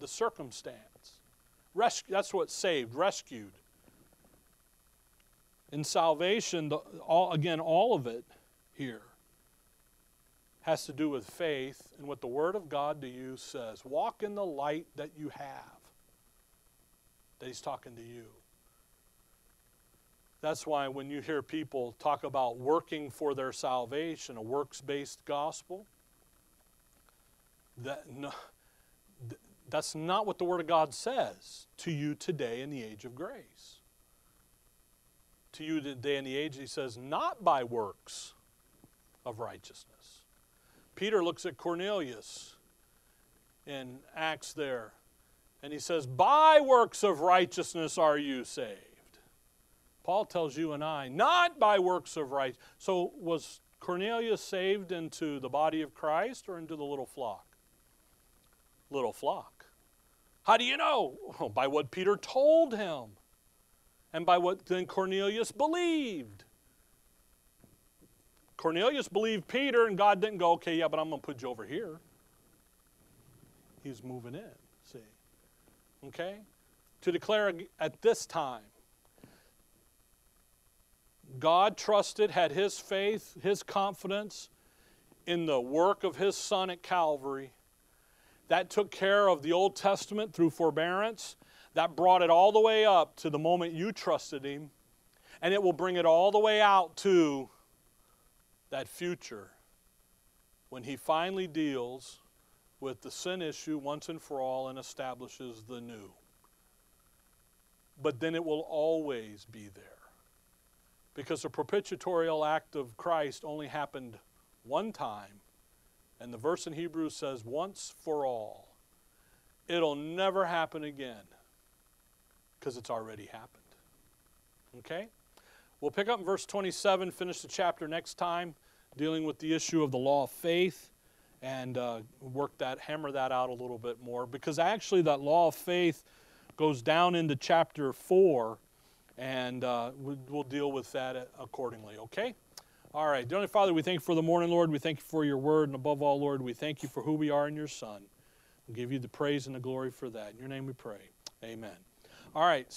the circumstance. Rescue, that's what saved, rescued. In salvation, the, all, again, all of it here has to do with faith and what the Word of God to you says. Walk in the light that you have. That He's talking to you. That's why when you hear people talk about working for their salvation, a works based gospel, that, no, that's not what the Word of God says to you today in the age of grace. To you today in the age, He says, not by works of righteousness. Peter looks at Cornelius in Acts there, and he says, By works of righteousness are you saved. Paul tells you and I, not by works of right. So was Cornelius saved into the body of Christ or into the little flock? Little flock. How do you know? Well, by what Peter told him and by what then Cornelius believed. Cornelius believed Peter, and God didn't go, okay, yeah, but I'm going to put you over here. He's moving in, see. Okay? To declare at this time God trusted, had his faith, his confidence in the work of his Son at Calvary. That took care of the Old Testament through forbearance. That brought it all the way up to the moment you trusted him. And it will bring it all the way out to that future when he finally deals with the sin issue once and for all and establishes the new. But then it will always be there because the propitiatorial act of Christ only happened one time. And the verse in Hebrews says, once for all. It'll never happen again because it's already happened. Okay? We'll pick up in verse 27, finish the chapter next time, dealing with the issue of the law of faith and uh, work that, hammer that out a little bit more because actually that law of faith goes down into chapter 4 and uh, we'll deal with that accordingly, okay? All right. Dear Heavenly Father, we thank you for the morning, Lord. We thank you for your word. And above all, Lord, we thank you for who we are in your Son. We give you the praise and the glory for that. In your name we pray. Amen. All right.